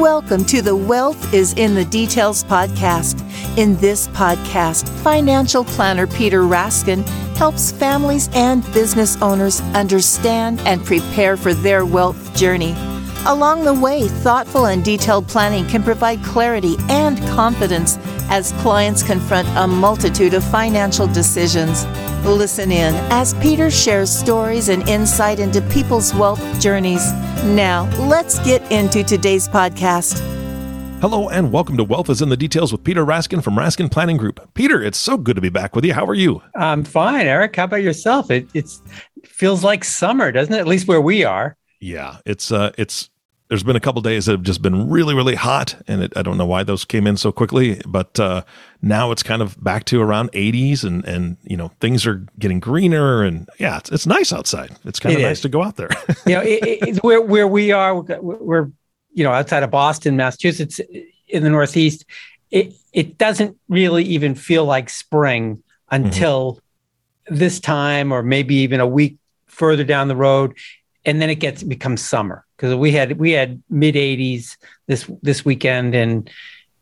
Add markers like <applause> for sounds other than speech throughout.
Welcome to the Wealth is in the Details podcast. In this podcast, financial planner Peter Raskin helps families and business owners understand and prepare for their wealth journey. Along the way, thoughtful and detailed planning can provide clarity and confidence as clients confront a multitude of financial decisions. Listen in as Peter shares stories and insight into people's wealth journeys. Now, let's get into today's podcast. Hello and welcome to Wealth is in the Details with Peter Raskin from Raskin Planning Group. Peter, it's so good to be back with you. How are you? I'm fine, Eric. How about yourself? It it's, feels like summer, doesn't it? At least where we are. Yeah, it's uh, it's there's been a couple days that have just been really, really hot, and it, I don't know why those came in so quickly. But uh, now it's kind of back to around 80s, and and you know things are getting greener, and yeah, it's, it's nice outside. It's kind of nice to go out there. <laughs> you know, it, it, where where we are, we're you know outside of Boston, Massachusetts, in the Northeast. It it doesn't really even feel like spring until mm-hmm. this time, or maybe even a week further down the road, and then it gets becomes summer because we had we had mid 80s this this weekend and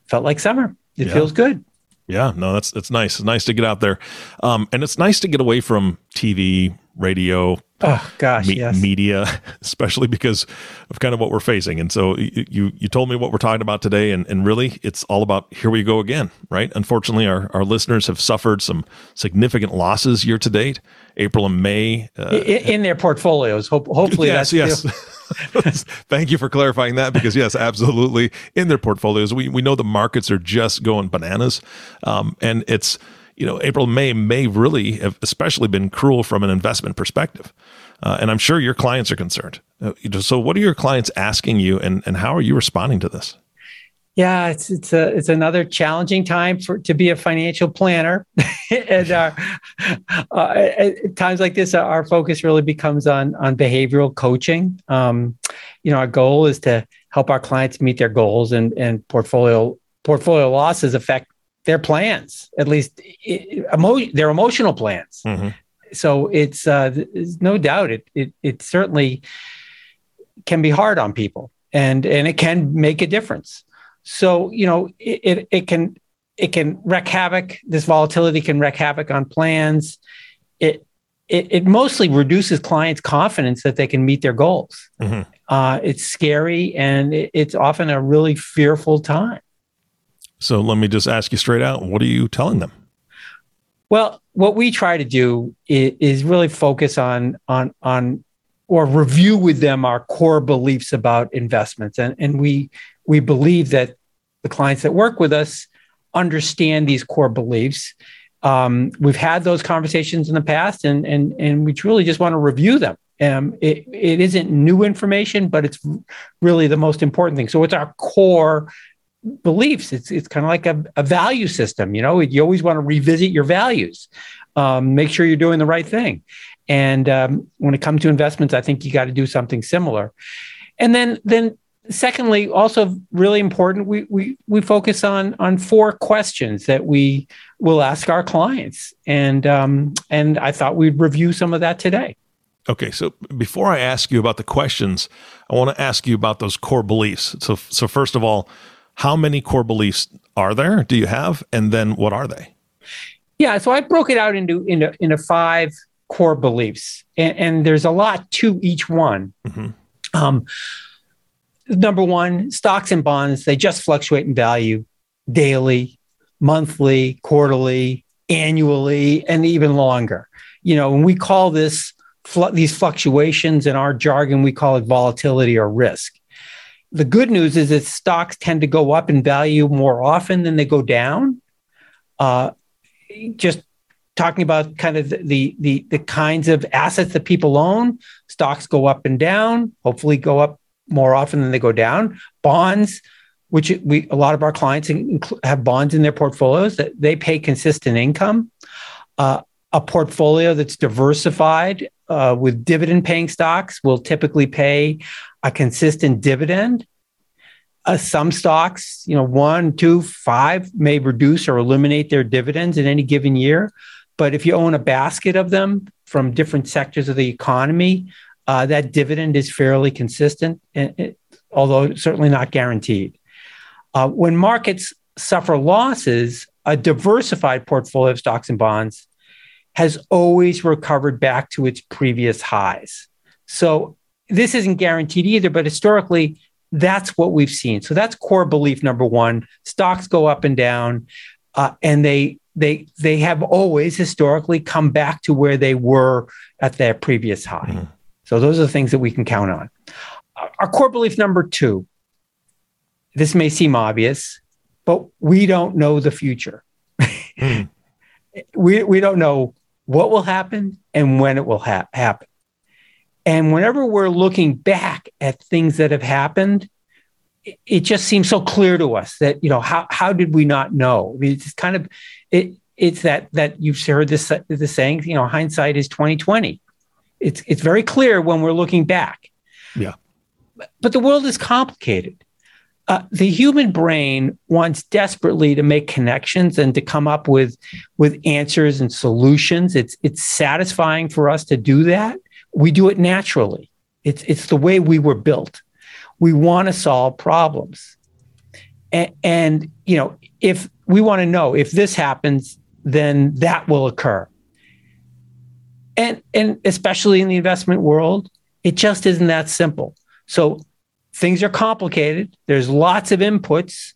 felt like summer. It yeah. feels good. Yeah, no, that's it's nice. It's nice to get out there, um, and it's nice to get away from TV, radio, oh gosh, me- yes. media, <laughs> especially because of kind of what we're facing. And so you you told me what we're talking about today, and and really, it's all about here we go again, right? Unfortunately, our our listeners have suffered some significant losses year to date, April and May, uh, in, in, their portfolios. Hope, hopefully, yes, yes. <laughs> Thank you for clarifying that because yes, absolutely, in their portfolios, we we know the markets are just going bananas, um, and it's you know April May may really have especially been cruel from an investment perspective, uh, and I'm sure your clients are concerned. Uh, so, what are your clients asking you, and and how are you responding to this? Yeah, it's it's a it's another challenging time for to be a financial planner, <laughs> and uh, <laughs> uh, at times like this, our focus really becomes on on behavioral coaching. Um, you know, our goal is to help our clients meet their goals, and and portfolio portfolio losses affect their plans, at least emo- their emotional plans. Mm-hmm. So it's uh, no doubt it it it certainly can be hard on people, and and it can make a difference. So you know it, it, it can it can wreak havoc. This volatility can wreak havoc on plans. It it, it mostly reduces clients' confidence that they can meet their goals. Mm-hmm. Uh, it's scary and it, it's often a really fearful time. So let me just ask you straight out: What are you telling them? Well, what we try to do is, is really focus on on on or review with them our core beliefs about investments, and and we we believe that the clients that work with us understand these core beliefs. Um, we've had those conversations in the past, and and and we truly just want to review them. Um, it, it isn't new information, but it's really the most important thing. So it's our core beliefs. It's it's kind of like a, a value system. You know, you always want to revisit your values, um, make sure you're doing the right thing. And um, when it comes to investments, I think you got to do something similar. And then then secondly, also really important, we, we, we focus on, on four questions that we will ask our clients. And, um, and I thought we'd review some of that today. Okay, so before I ask you about the questions, I want to ask you about those core beliefs. So, so first of all, how many core beliefs are there? Do you have, and then what are they? Yeah, so I broke it out into into into five core beliefs, and, and there's a lot to each one. Mm-hmm. Um, number one, stocks and bonds, they just fluctuate in value daily, monthly, quarterly, annually, and even longer. You know, when we call this these fluctuations in our jargon, we call it volatility or risk. The good news is that stocks tend to go up in value more often than they go down. Uh, just talking about kind of the, the the kinds of assets that people own, stocks go up and down. Hopefully, go up more often than they go down. Bonds, which we a lot of our clients have bonds in their portfolios that they pay consistent income. Uh, a portfolio that's diversified uh, with dividend paying stocks will typically pay a consistent dividend. Uh, some stocks, you know, one, two, five may reduce or eliminate their dividends in any given year. But if you own a basket of them from different sectors of the economy, uh, that dividend is fairly consistent. It, although certainly not guaranteed. Uh, when markets suffer losses, a diversified portfolio of stocks and bonds has always recovered back to its previous highs. So this isn't guaranteed either, but historically, that's what we've seen. So that's core belief number one. Stocks go up and down, uh, and they they they have always historically come back to where they were at their previous high. Mm-hmm. So those are the things that we can count on. Our core belief number two. This may seem obvious, but we don't know the future. mm. <laughs> we we don't know what will happen and when it will ha- happen. And whenever we're looking back at things that have happened, it, just seems so clear to us that, you know, how, how did we not know? I mean, it's kind of, it, it's that, that you've heard this, the saying, you know, hindsight is 2020. It's, it's very clear when we're looking back. Yeah. But the world is complicated. Uh, the human brain wants desperately to make connections and to come up with with answers and solutions. It's it's satisfying for us to do that we do it naturally. It's, it's the way we were built. We want to solve problems. And, and, you know, if we want to know if this happens, then that will occur. And, and especially in the investment world, it just isn't that simple. So things are complicated. There's lots of inputs,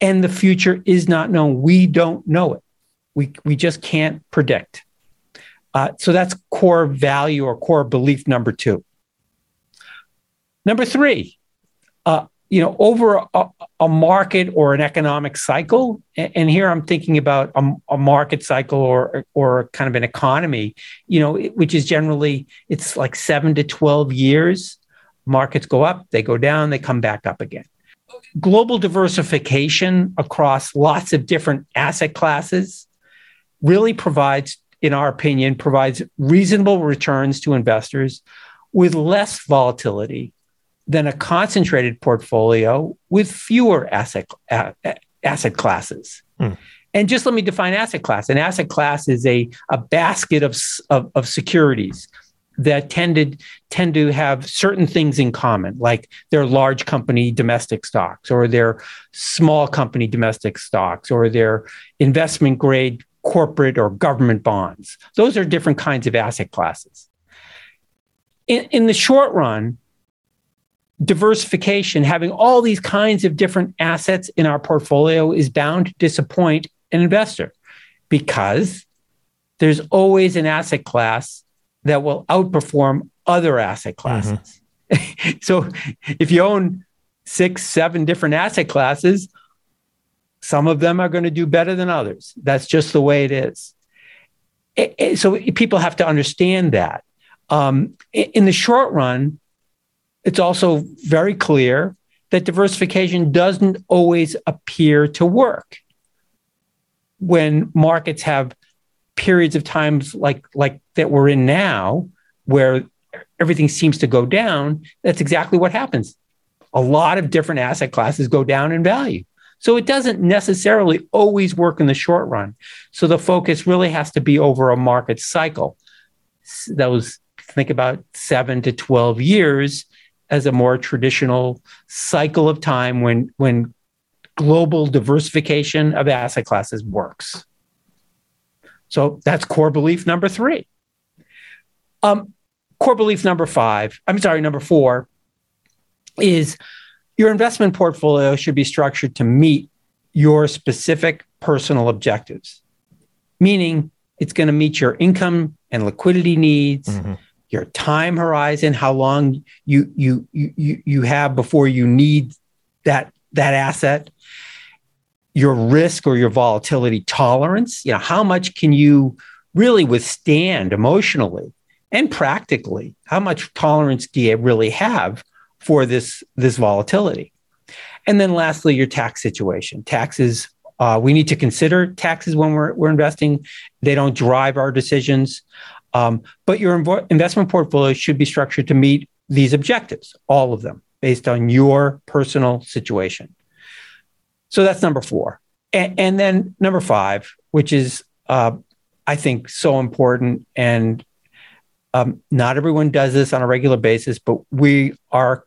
and the future is not known. We don't know it. We, we just can't predict. Uh, so that's core value or core belief number two. Number three, uh, you know, over a, a, market or an economic cycle, and here I'm thinking about a, a, market cycle or or kind of an economy, you know, which is generally it's like seven to twelve years. Markets go up, they go down, they come back up again. Global diversification across lots of different asset classes really provides in our opinion, provides reasonable returns to investors with less volatility than a concentrated portfolio with fewer asset, asset classes. Hmm. And just let me define asset class. An asset class is a, a basket of, of, of securities that tended tend to have certain things in common, like their large company domestic stocks, or their small company domestic stocks, or their investment grade corporate or government bonds. Those are different kinds of asset classes. In, in the short run, diversification, having all these kinds of different assets in our portfolio, is bound to disappoint an investor because there's always an asset class that will outperform other asset classes. Mm-hmm. <laughs> so if you own six, seven different asset classes, some of them are going to do better than others. That's just the way it is. It, it, so people have to understand that. Um, in the short run, it's also very clear that diversification doesn't always appear to work. When markets have periods of times like like that we're in now, where everything seems to go down, that's exactly what happens. A lot of different asset classes go down in value. So it doesn't necessarily always work in the short run. So the focus really has to be over a market cycle. Those think about seven to 12 years as a more traditional cycle of time when, when global diversification of asset classes works. So that's core belief number three. Um, core belief number five, I'm sorry, number four is your investment portfolio should be structured to meet your specific personal objectives, meaning it's going to meet your income and liquidity needs, mm-hmm. your time horizon, how long you, you you you have before you need that that asset, your risk or your volatility tolerance. You know, how much can you really withstand emotionally and practically? How much tolerance do you really have for this this volatility. And then lastly, your tax situation. Taxes, uh, we need to consider taxes when we're, we're investing. They don't drive our decisions. Um, but your inv- investment portfolio should be structured to meet these objectives, all of them, based on your personal situation. So that's number four. And, and then number five, which is, uh, I think, so important. And um, not everyone does this on a regular basis, but we are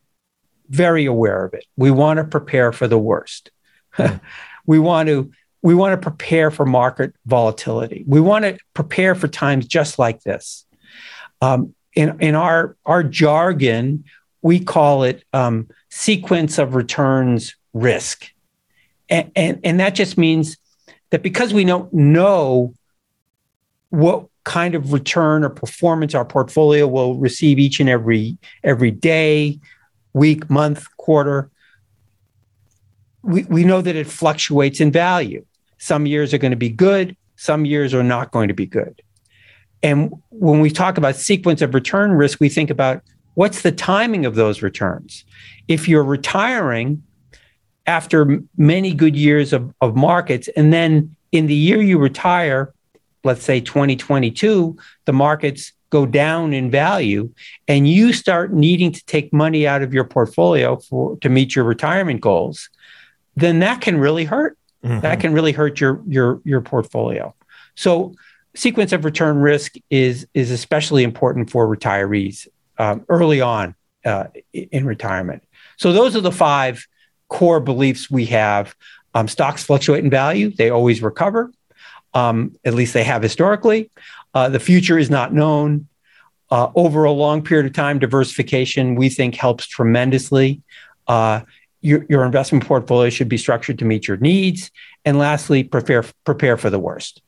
very aware of it. We want to prepare for the worst. <laughs> we want to we want to prepare for market volatility. We want to prepare for times just like this. Um, in in our our jargon, we call it um, sequence of returns risk, and, and that just means that because we don't know what kind of return or performance our portfolio will receive each and every every day, week, month, quarter, we, we know that it fluctuates in value. Some years are going to be good, some years are not going to be good. And when we talk about sequence of return risk, we think about what's the timing of those returns. If you're retiring after many good years of, of markets, and then in the year you retire, let's say 2022, the markets go down in value and you start needing to take money out of your portfolio for to meet your retirement goals, then that can really hurt. Mm-hmm. That can really hurt your your your portfolio. So sequence of return risk is is especially important for retirees um, early on uh, in retirement. So those are the five core beliefs we have. Um, stocks fluctuate in value; they always recover. Um, at least they have historically. Uh, the future is not known. Uh, over a long period of time, diversification we think helps tremendously. Uh, your, your investment portfolio should be structured to meet your needs. And lastly, prepare prepare for the worst.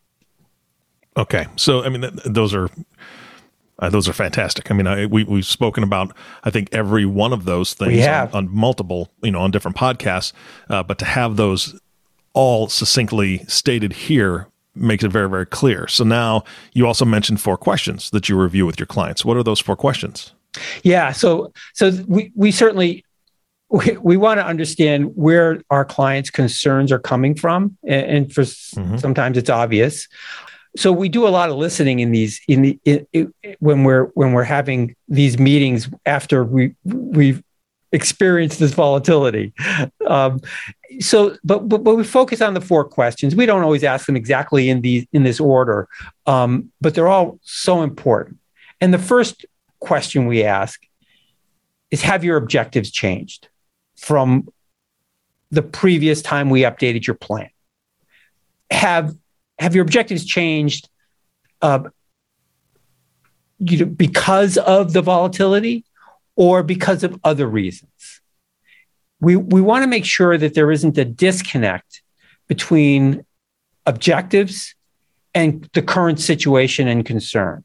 Okay, so I mean, th- those are uh, those are fantastic. I mean, I, we we've spoken about I think every one of those things on, on, multiple, you know, on different podcasts. Uh, but to have those all succinctly stated here makes it very very clear. So now you also mentioned four questions that you review with your clients. What are those four questions? Yeah, so so we we certainly we, we want to understand where our clients' concerns are coming from, and, and for mm-hmm. sometimes it's obvious. So we do a lot of listening in these in the in, in, when we're when we're having these meetings after we we've experienced this volatility. Um, so, but, but but we focus on the four questions. We don't always ask them exactly in the in this order, um, but they're all so important. And the first question we ask is: Have your objectives changed? from the previous time we updated your plan? Have have your objectives changed uh, you know, because of the volatility or because of other reasons? We we want to make sure that there isn't a disconnect between objectives and the current situation and concern.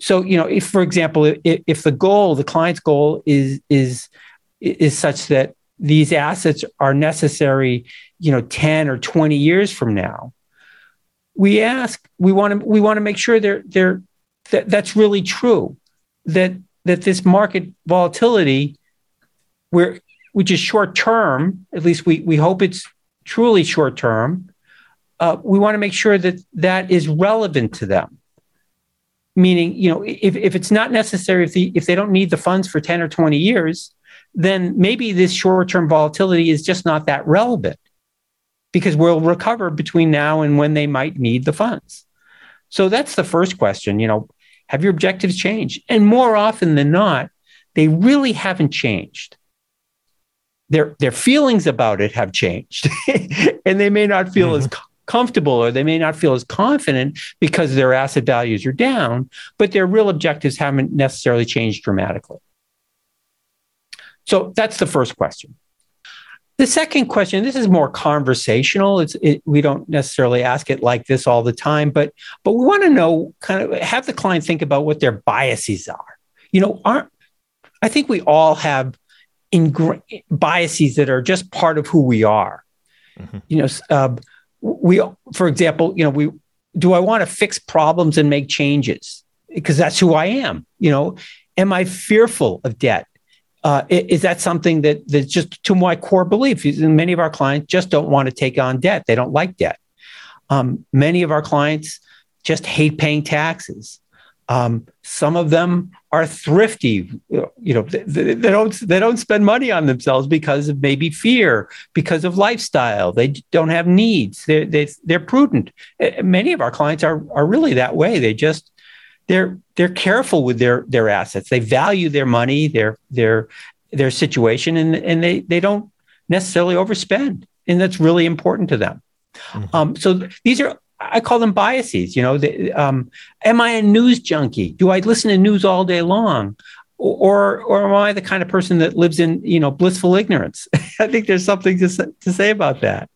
So, you know, if, for example, if, if the goal, the client's goal is is is such that these assets are necessary, you know, 10 or 20 years from now. We ask, we want to we want to make sure they're they're that that's really true. That that this market volatility where which is short term, at least we we hope it's truly short term. Uh, we want to make sure that that is relevant to them meaning you know if, if it's not necessary if, the, if they don't need the funds for 10 or 20 years then maybe this short term volatility is just not that relevant because we'll recover between now and when they might need the funds. So that's the first question. You know, have your objectives changed? And more often than not, they really haven't changed. Their, their feelings about it have changed, <laughs> and they may not feel mm-hmm. as comfortable or they may not feel as confident because their asset values are down, but their real objectives haven't necessarily changed dramatically. So that's the first question. The second question, this is more conversational. It's it, we don't necessarily ask it like this all the time, but but we want to know kind of have the client think about what their biases are. You know, aren't I think we all have ingra- biases that are just part of who we are. Mm-hmm. You know, uh, we for example, you know, we do I want to fix problems and make changes because that's who I am. You know, am I fearful of debt? Uh, is that something that that's just to my core belief? Many of our clients just don't want to take on debt; they don't like debt. Um, many of our clients just hate paying taxes. Um, some of them are thrifty. You know, they, they, don't they don't spend money on themselves because of maybe fear, because of lifestyle. They don't have needs. They're they, they're prudent. Many of our clients are are really that way. They just they're they're careful with their their assets. They value their money. They're they're their situation and and they they don't necessarily overspend and that's really important to them mm-hmm. um, so these are I call them biases. You know, the, um, am I a news junkie? Do I listen to news all day long? Or, or am I the kind of person that lives in, you know, blissful ignorance? <laughs> I think there's something to, to say about that.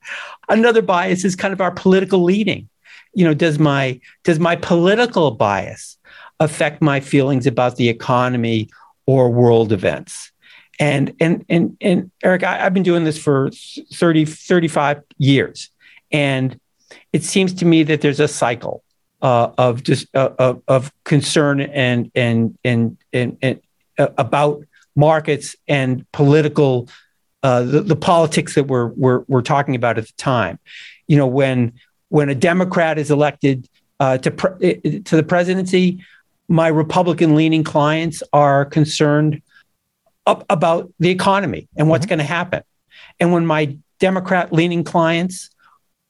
Another bias is kind of our political leading. You know, does my does my political bias affect my feelings about the economy or world events? And and and and Eric, I, have been doing this for 30, 35 years. And it seems to me that there's a cycle uh, of just uh, of, of, concern and and and and, and uh, about markets and political uh, the, the, politics that we're, we're we're talking about at the time. You know, when when a Democrat is elected uh, to pre- eh, to the presidency, my Republican leaning clients are concerned up about the economy and what's mm-hmm. going to happen. And when my Democrat leaning clients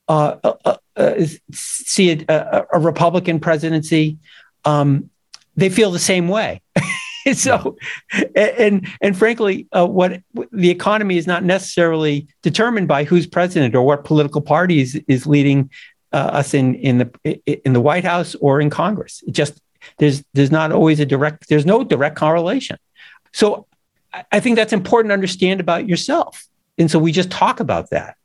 uh, uh, uh, uh see a, a, a, Republican presidency, um, they feel the same way. <laughs> so, and and frankly, uh, what the economy is not necessarily determined by who's president or what political party is, is leading uh, us in in the in the White House or in Congress. It just there's there's not always a direct there's no direct correlation. So, I think that's important to understand about yourself. And so we just talk about that.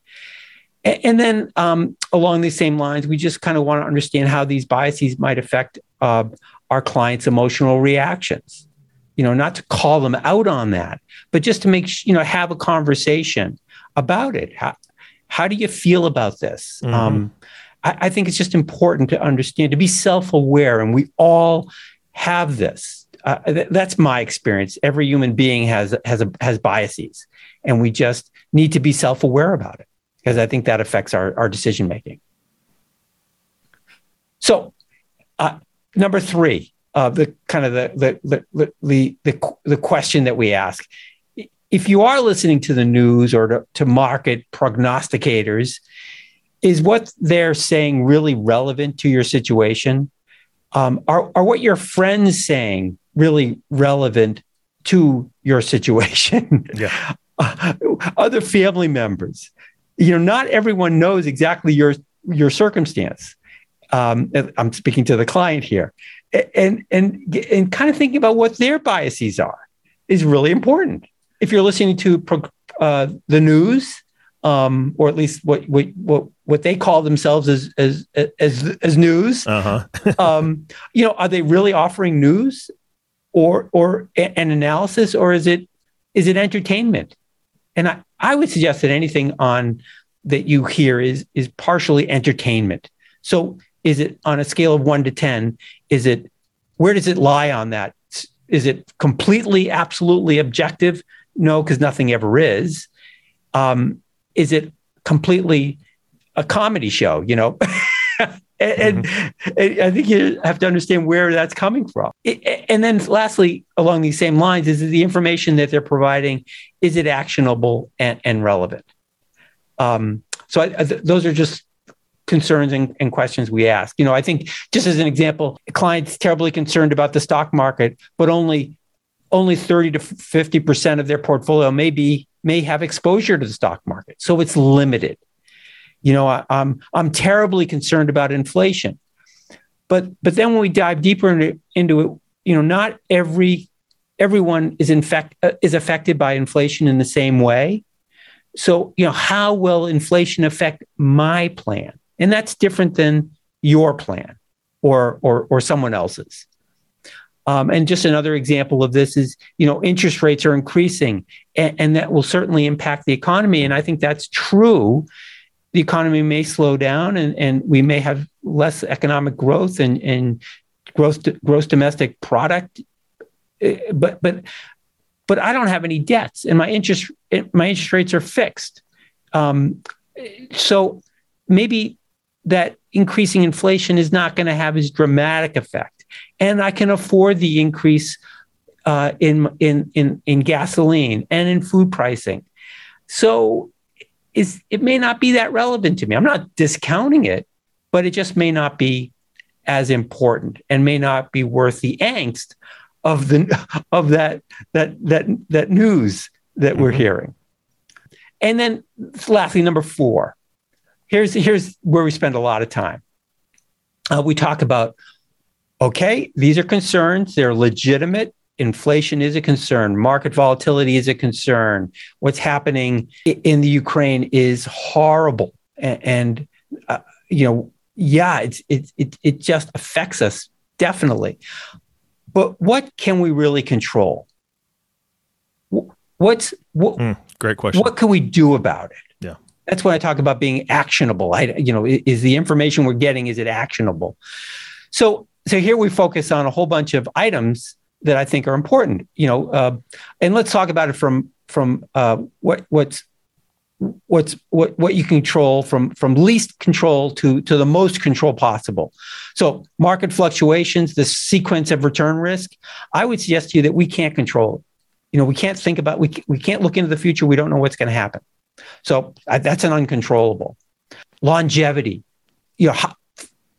And then um, along these same lines, we just kind of want to understand how these biases might affect uh, our clients' emotional reactions. You know, not to call them out on that, but just to make you know have a conversation about it. How how do you feel about this? Mm-hmm. Um, I, I think it's just important to understand to be self aware, and we all have this. Uh, th- that's my experience. Every human being has has a, has biases, and we just need to be self aware about it because I think that affects our, our decision making. So, uh, number three, uh, the kind of the the, the the the the question that we ask: if you are listening to the news or to, to market prognosticators, is what they're saying really relevant to your situation? Um, are are what your friends saying really relevant to your situation? <laughs> Yeah. Uh, other family members you know, not everyone knows exactly your your circumstance. Um, I'm speaking to the client here, and and and kind of thinking about what their biases are is really important. If you're listening to uh, the news, um, or at least what, what what what they call themselves as as as as news, uh-huh. <laughs> um, you know, are they really offering news, or or an analysis, or is it is it entertainment? And I, I would suggest that anything on that you hear is is partially entertainment. So is it on a scale of one to 10? Is it where does it lie on that? Is it completely, absolutely objective? No, because nothing ever is. Um, is it completely a comedy show? You know, <laughs> and, mm-hmm. and, I think you have to understand where that's coming from. It, and then, lastly, along these same lines, is the information that they're providing is it actionable and, and relevant? Um, so I, I, those are just concerns and, and, questions we ask. You know, I think just as an example, a client's terribly concerned about the stock market, but only only 30 to 50 percent of their portfolio may be may have exposure to the stock market. So it's limited. You know, I, I'm I'm terribly concerned about inflation. But but then when we dive deeper into, into it, you know, not every everyone is infect uh, is affected by inflation in the same way. So, you know, how will inflation affect my plan? And that's different than your plan or or or someone else's. Um, and just another example of this is, you know, interest rates are increasing, and, and, that will certainly impact the economy. And I think that's true. The economy may slow down, and, and we may have less economic growth and, and gross gross domestic product. Eh, but but but I don't have any debts, and my interest my interest rates are fixed. Um, so maybe that increasing inflation is not going to have as dramatic effect, and I can afford the increase uh, in in in in gasoline and in food pricing. So is it may not be that relevant to me. I'm not discounting it, but it just may not be as important and may not be worth the angst of the <laughs> of that that that that news that we're mm-hmm. hearing. And then lastly, number four, here's, here's where we spend a lot of time. Uh, we talk about, okay, these are concerns, they're legitimate. Inflation is a concern. Market volatility is a concern. What's happening in the Ukraine is horrible. And, and uh, you know, yeah, it's, it, it, it just affects us definitely. But what can we really control? What's what, mm, great question. What can we do about it? Yeah. That's when I talk about being actionable. I, you know, is the information we're getting is it actionable? So, so here we focus on a whole bunch of items that I think are important. You know, uh, and let's talk about it from from uh, what what's what's what what you control from from least control to to the most control possible. So market fluctuations the sequence of return risk i would suggest to you that we can't control you know we can't think about we, we can't look into the future. We don't know what's going to happen. So that's an uncontrollable. Longevity. You know how,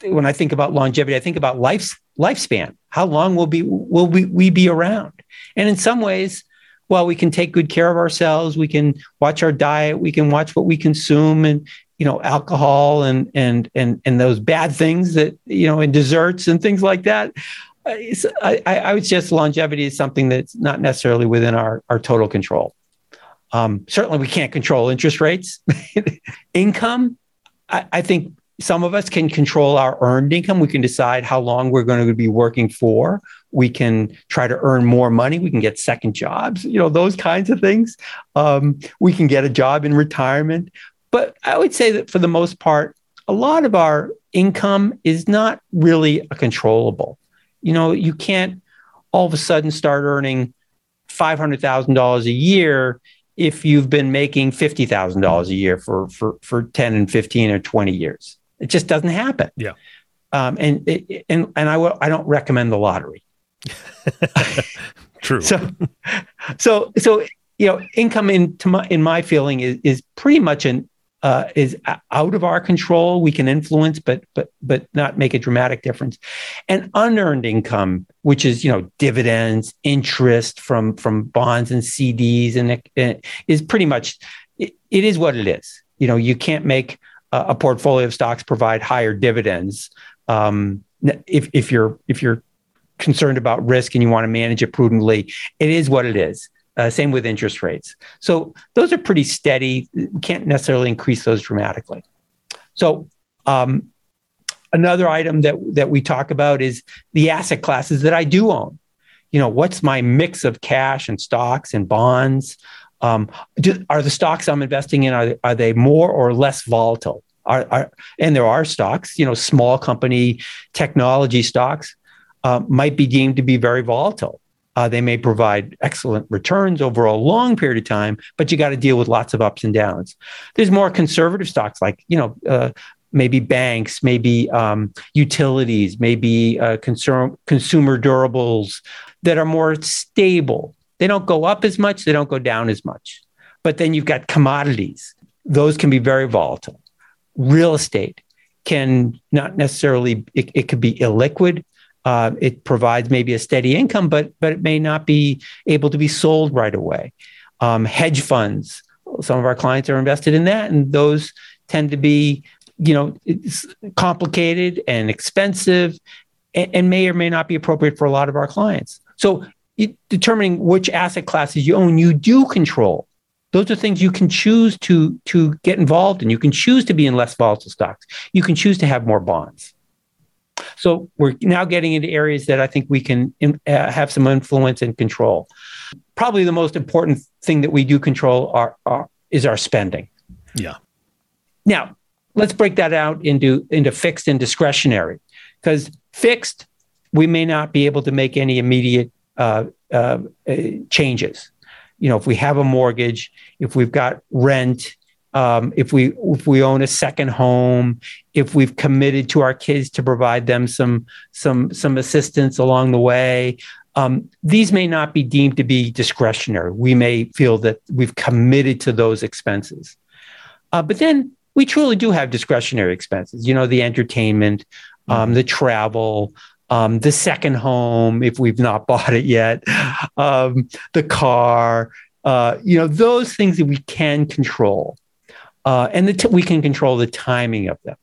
when i think about longevity i think about life's lifespan how long will be will we, we be around and in some ways well, we can take good care of ourselves. We can watch our diet. We can watch what we consume and, you know, alcohol and, and, and, and those bad things that, you know, and desserts and things like that. I, I would suggest longevity is something that's not necessarily within our, our total control. Um, certainly, we can't control interest rates. <laughs> income, I, I, think some of us can control our earned income. We can decide how long we're going to be working for. We can try to earn more money. We can get second jobs, you know, those kinds of things. Um, we can get a job in retirement. But I would say that for the most part, a lot of our income is not really a controllable. You know, you can't all of a sudden start earning $500,000 a year if you've been making $50,000 a year for, for, for 10 and 15 or 20 years. It just doesn't happen. Yeah. Um, and and and I will I don't recommend the lottery. <laughs> True. So so so you know income in to my in my feeling is is pretty much an uh, is out of our control. We can influence, but but but not make a dramatic difference. And unearned income, which is you know dividends, interest from from bonds and CDs, and it, it is pretty much it, it is what it is. You know, you can't make a portfolio of stocks provide higher dividends. Um, if, if you're if you're concerned about risk and you want to manage it prudently, it is what it is. Uh, same with interest rates. So those are pretty steady. can't necessarily increase those dramatically. So um, another item that that we talk about is the asset classes that I do own. You know, what's my mix of cash and stocks and bonds? Um, do, are the stocks I'm investing in are, are they more or less volatile? Are, are, and there are stocks, you know, small company technology stocks uh, might be deemed to be very volatile. Uh, they may provide excellent returns over a long period of time, but you got to deal with lots of ups and downs. There's more conservative stocks like, you know, uh, maybe banks, maybe um, utilities, maybe uh, consumer, consumer durables that are more stable. They don't go up as much, they don't go down as much. But then you've got commodities, those can be very volatile. Real estate can not necessarily, it, it could be illiquid. Uh, it provides maybe a steady income, but but it may not be able to be sold right away. Um, hedge funds, some of our clients are invested in that, and those tend to be, you know, complicated and expensive, and, and may or may not be appropriate for a lot of our clients. So determining which asset classes you own, you do control. Those are things you can choose to, to get involved in. You can choose to be in less volatile stocks. You can choose to have more bonds. So we're now getting into areas that I think we can uh, have some influence and control. Probably the most important thing that we do control are, are, is our spending. Yeah. Now, let's break that out into, into fixed and discretionary because fixed, we may not be able to make any immediate uh, uh, changes. You know, if we have a mortgage, if we've got rent, um, if we if we own a second home, if we've committed to our kids to provide them some some some assistance along the way, um, these may not be deemed to be discretionary. We may feel that we've committed to those expenses, uh, but then we truly do have discretionary expenses. You know, the entertainment, um, the travel, um, the second home if we've not <laughs> bought it yet, um, the car, Uh, you know, those things that we can control, uh, and t- we can control the timing of them.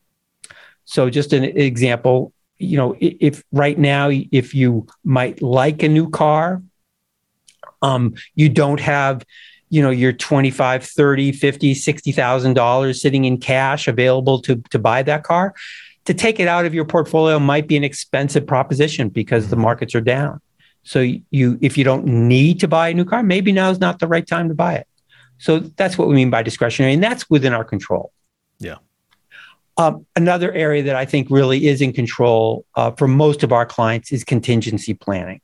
So, just an example, you know, if right now, if you might like a new car, um, you don't have you know your 25 30 50 60000 dollars sitting in cash available to to buy that car to take it out of your portfolio might be an expensive proposition because the markets are down. So you if you don't need to buy a new car maybe now is not the right time to buy it. So that's what we mean by discretionary and that's within our control. Yeah. Um, another area that i think really is in control uh, for most of our clients is contingency planning.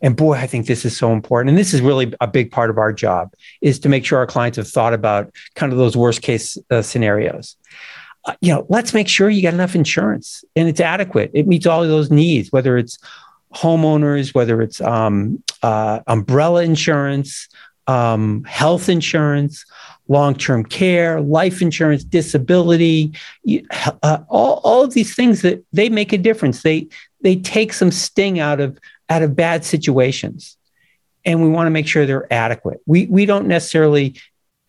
And boy i think this is so important and this is really a big part of our job is to make sure our clients have thought about kind of those worst case uh, scenarios you know let's make sure you got enough insurance and it's adequate. It meets all of those needs whether it's homeowners whether it's um, uh, umbrella insurance um, health insurance long-term care life insurance disability uh, all, all of these things that they make a difference. They they take some sting out of out of bad situations and we want to make sure they're adequate. We we don't necessarily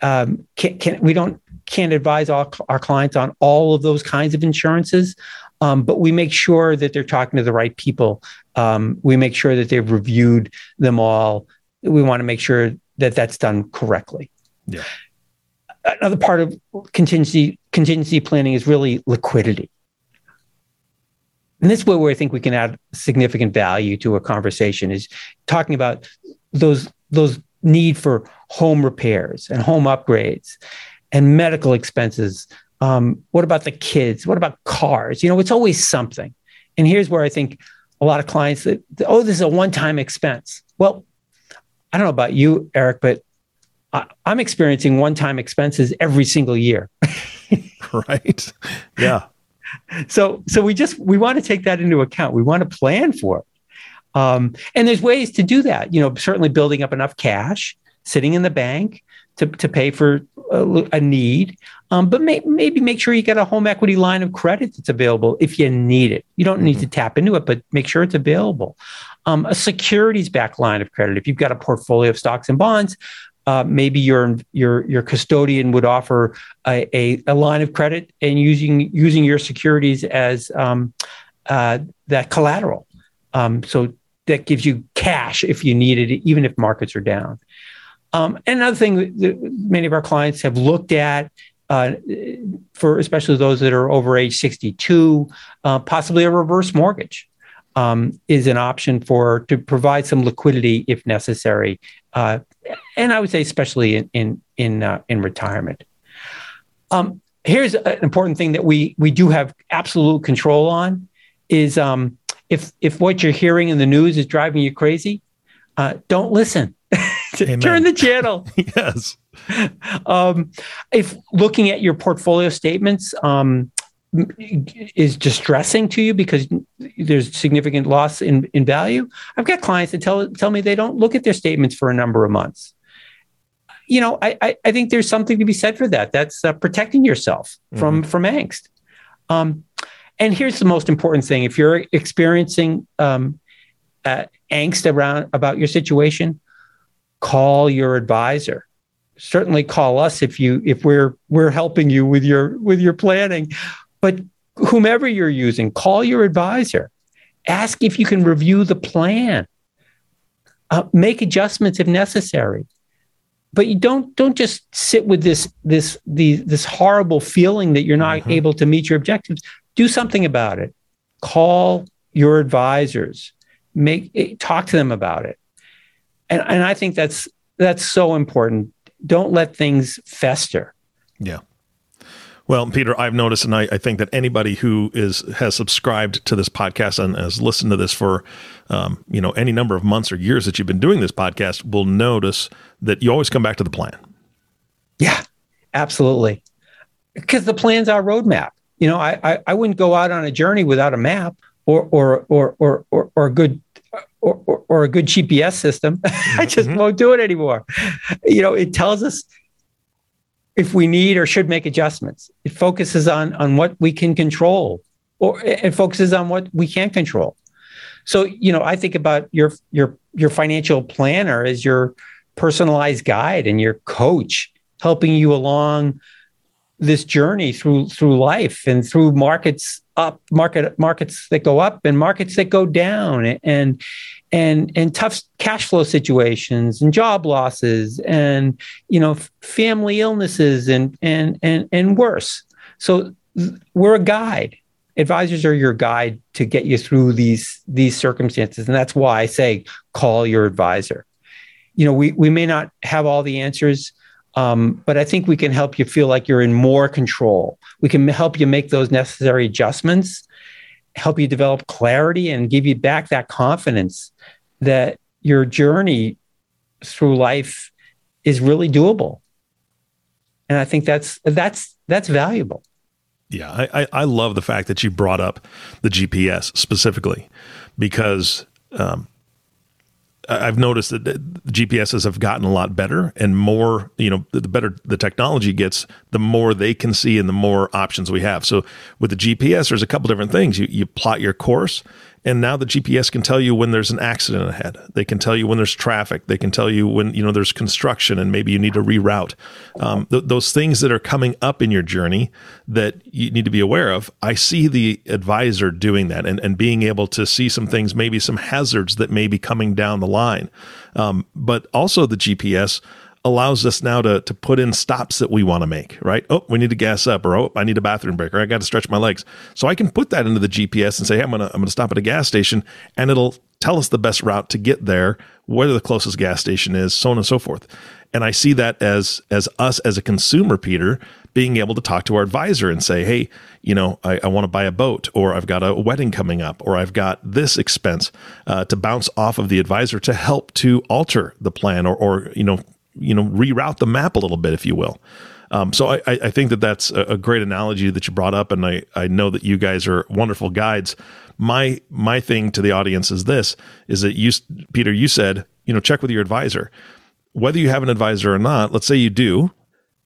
um, can, can, we don't can't advise all our clients on all of those kinds of insurances um, but we make sure that they're talking to the right people. Um, we make sure that they've reviewed them all. We want to make sure that that's done correctly. Yeah. Another part of contingency contingency planning is really liquidity. And this is where I think we can add significant value to a conversation is talking about those those need for home repairs and home upgrades and medical expenses. Um, what about the kids? What about cars? You know, it's always something. And here's where I think a lot of clients that oh, this is a one-time expense. Well, I don't know about you, Eric, but I, I'm experiencing one-time expenses every single year. <laughs> right. Yeah so so we just we want to take that into account. We want to plan for it. Um, and there's ways to do that. You know, certainly building up enough cash sitting in the bank to, to pay for a, a need, um, but may, maybe make sure you get a home equity line of credit that's available if you need it. You don't need mm-hmm. to tap into it, but make sure it's available. Um, a securities backed line of credit. If you've got a portfolio of stocks and bonds, uh, maybe your your your custodian would offer a, a, a, line of credit and using using your securities as um, uh, that collateral. Um, so that gives you cash if you need it, even if markets are down. Um, and another thing that many of our clients have looked at. Uh, for especially those that are over age 62, uh, possibly a reverse mortgage um, is an option for to provide some liquidity if necessary uh, and I would say especially in in in, uh, in retirement. Um, here's an important thing that we we do have absolute control on is um, if if what you're hearing in the news is driving you crazy, uh, don't listen. Turn the channel. <laughs> yes. Um, if looking at your portfolio statements, um, is distressing to you because there's significant loss in, in value. I've got clients that tell tell me they don't look at their statements for a number of months. You know, I I, think there's something to be said for that. That's uh, protecting yourself from mm-hmm. from angst. Um, and here's the most important thing: if you're experiencing um, uh, angst around about your situation, call your advisor certainly call us if you if we're we're helping you with your with your planning but whomever you're using, call your advisor. Ask if you can review the plan. Uh, make adjustments if necessary. But you don't don't just sit with this this the, this horrible feeling that you're not mm-hmm. able to meet your objectives. Do something about it. Call your advisors. Make eh, talk to them about it. And and I think that's that's so important. Don't let things fester. Yeah. Well, Peter, I've noticed, and I, I, think that anybody who is has subscribed to this podcast and has listened to this for, um, you know, any number of months or years that you've been doing this podcast will notice that you always come back to the plan. Yeah, absolutely, because the plan's our roadmap. You know, I, I, I wouldn't go out on a journey without a map or or or or or, or a good or, or, or, a good GPS system. <laughs> I just mm-hmm. won't do it anymore. You know, it tells us if we need or should make adjustments. It focuses on on what we can control, or it focuses on what we can't control. So you know, I think about your your your financial planner as your personalized guide and your coach helping you along this journey through through life and through markets up market markets that go up and markets that go down and and and tough cash flow situations and job losses and you know family illnesses and and and and worse. So we're a guide. Advisors are your guide to get you through these these circumstances. And that's why i say call your advisor. You know we we may not have all the answers um, but I think we can help you feel like you're in more control. We can help you make those necessary adjustments, help you develop clarity, and give you back that confidence that your journey through life is really doable. And I think that's that's that's valuable. Yeah, I, I love the fact that you brought up the GPS specifically because um, I've noticed that GPSs have gotten a lot better and more, you know, the better the technology gets, the more they can see and the more options we have. So with the GPS, there's a couple different things. You, you plot your course and now the GPS can tell you when there's an accident ahead. They can tell you when there's traffic. They can tell you when you know there's construction and maybe you need to reroute. Um, th- those things that are coming up in your journey that you need to be aware of. I see the advisor doing that and, and being able to see some things, maybe some hazards that may be coming down the line. Um, but also the GPS allows us now to to put in stops that we want to make, right? Oh, we need to gas up, or oh, I need a bathroom break, or I got to stretch my legs. So I can put that into the GPS and say, hey, I'm gonna I'm gonna stop at a gas station, and it'll tell us the best route to get there, where the closest gas station is, so on and so forth. And I see that as as us as a consumer, Peter, being able to talk to our advisor and say, hey, you know, I, I want to buy a boat, or I've got a wedding coming up, or I've got this expense uh, to bounce off of the advisor to help to alter the plan, or or you know you know reroute the map a little bit, if you will. Um, so I, I, think that that's a, great analogy that you brought up, and I, I know that you guys are wonderful guides. My my thing to the audience is this: is that you, Peter, you said you know check with your advisor, whether you have an advisor or not. Let's say you do,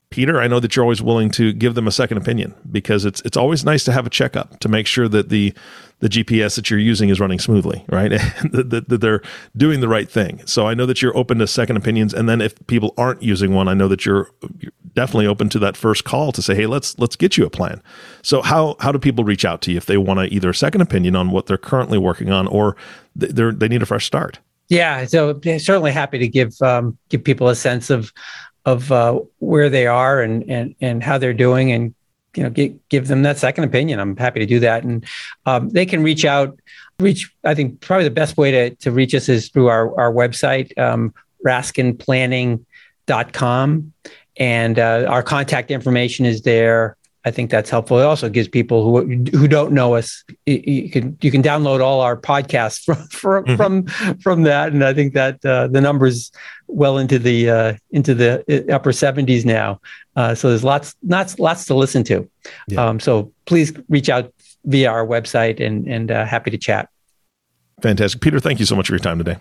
Peter, I know that you're always willing to give them a second opinion because it's it's always nice to have a checkup to make sure that the the GPS that you're using is running smoothly, right? <laughs> that, that, they're doing the right thing. So I know that you're open to second opinions, and then if people aren't using one, I know that you're, you're definitely open to that first call to say, hey, let's let's get you a plan. So how how do people reach out to you if they want to either a second opinion on what they're currently working on or they they need a fresh start? Yeah, so certainly happy to give um, give people a sense of of uh, where they are and and and how they're doing, and you know give, give them that second opinion. I'm happy to do that, and um, they can reach out. Reach, I think probably the best way to to reach us is through our our website, um, raskinplanning.com, and uh, our contact information is there. I think that's helpful. It also gives people who who don't know us you can you can download all our podcasts <laughs> from from mm-hmm. from, from that, and I think that uh, the numbers well into the uh, into the uh, upper seventies now. Uh, so there's lots lots lots to listen to. Yeah. Um, so please reach out via our website, and and uh, happy to chat. Fantastic, Peter. Thank you so much for your time today.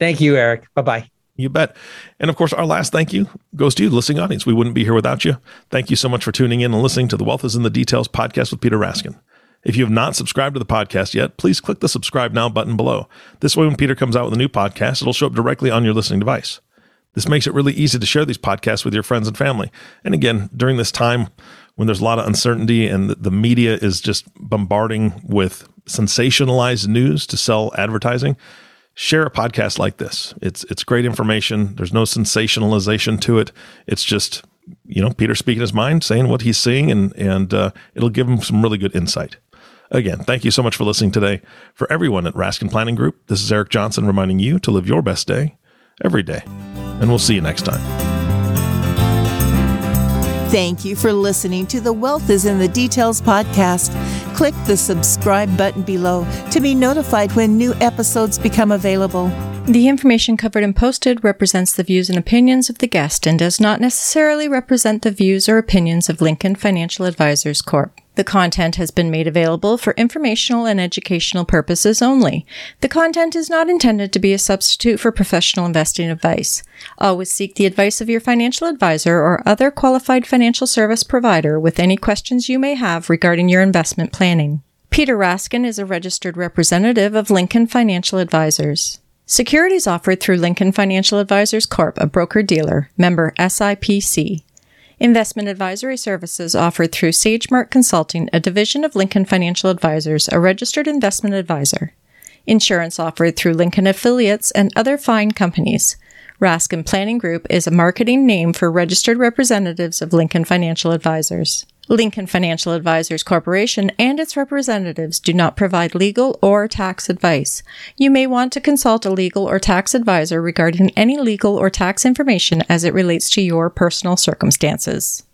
Thank you, Eric. Bye bye. You bet. And of course, our last thank you goes to you, the listening audience. We wouldn't be here without you. Thank you so much for tuning in and listening to the Wealth is in the Details podcast with Peter Raskin. If you have not subscribed to the podcast yet, please click the subscribe now button below. This way, when Peter comes out with a new podcast, it'll show up directly on your listening device. This makes it really easy to share these podcasts with your friends and family. And again, during this time when there's a lot of uncertainty and the media is just bombarding with sensationalized news to sell advertising, share a podcast like this. It's it's great information. There's no sensationalization to it. It's just you know Peter speaking his mind, saying what he's seeing, and and uh, it'll give him some really good insight. Again, thank you so much for listening today. For everyone at Raskin Planning Group, this is Eric Johnson reminding you to live your best day every day. And we'll see you next time. Thank you for listening to the Wealth is in the Details podcast. Click the subscribe button below to be notified when new episodes become available. The information covered and posted represents the views and opinions of the guest and does not necessarily represent the views or opinions of Lincoln Financial Advisors Corp. The content has been made available for informational and educational purposes only. The content is not intended to be a substitute for professional investing advice. Always seek the advice of your financial advisor or other qualified financial service provider with any questions you may have regarding your investment planning. Peter Raskin is a registered representative of Lincoln Financial Advisors. Securities offered through Lincoln Financial Advisors Corp., a broker dealer, member SIPC. Investment advisory services offered through SageMark Consulting, a division of Lincoln Financial Advisors, a registered investment advisor. Insurance offered through Lincoln affiliates and other fine companies. Raskin Planning Group is a marketing name for registered representatives of Lincoln Financial Advisors. Lincoln Financial Advisors Corporation and its representatives do not provide legal or tax advice. You may want to consult a legal or tax advisor regarding any legal or tax information as it relates to your personal circumstances.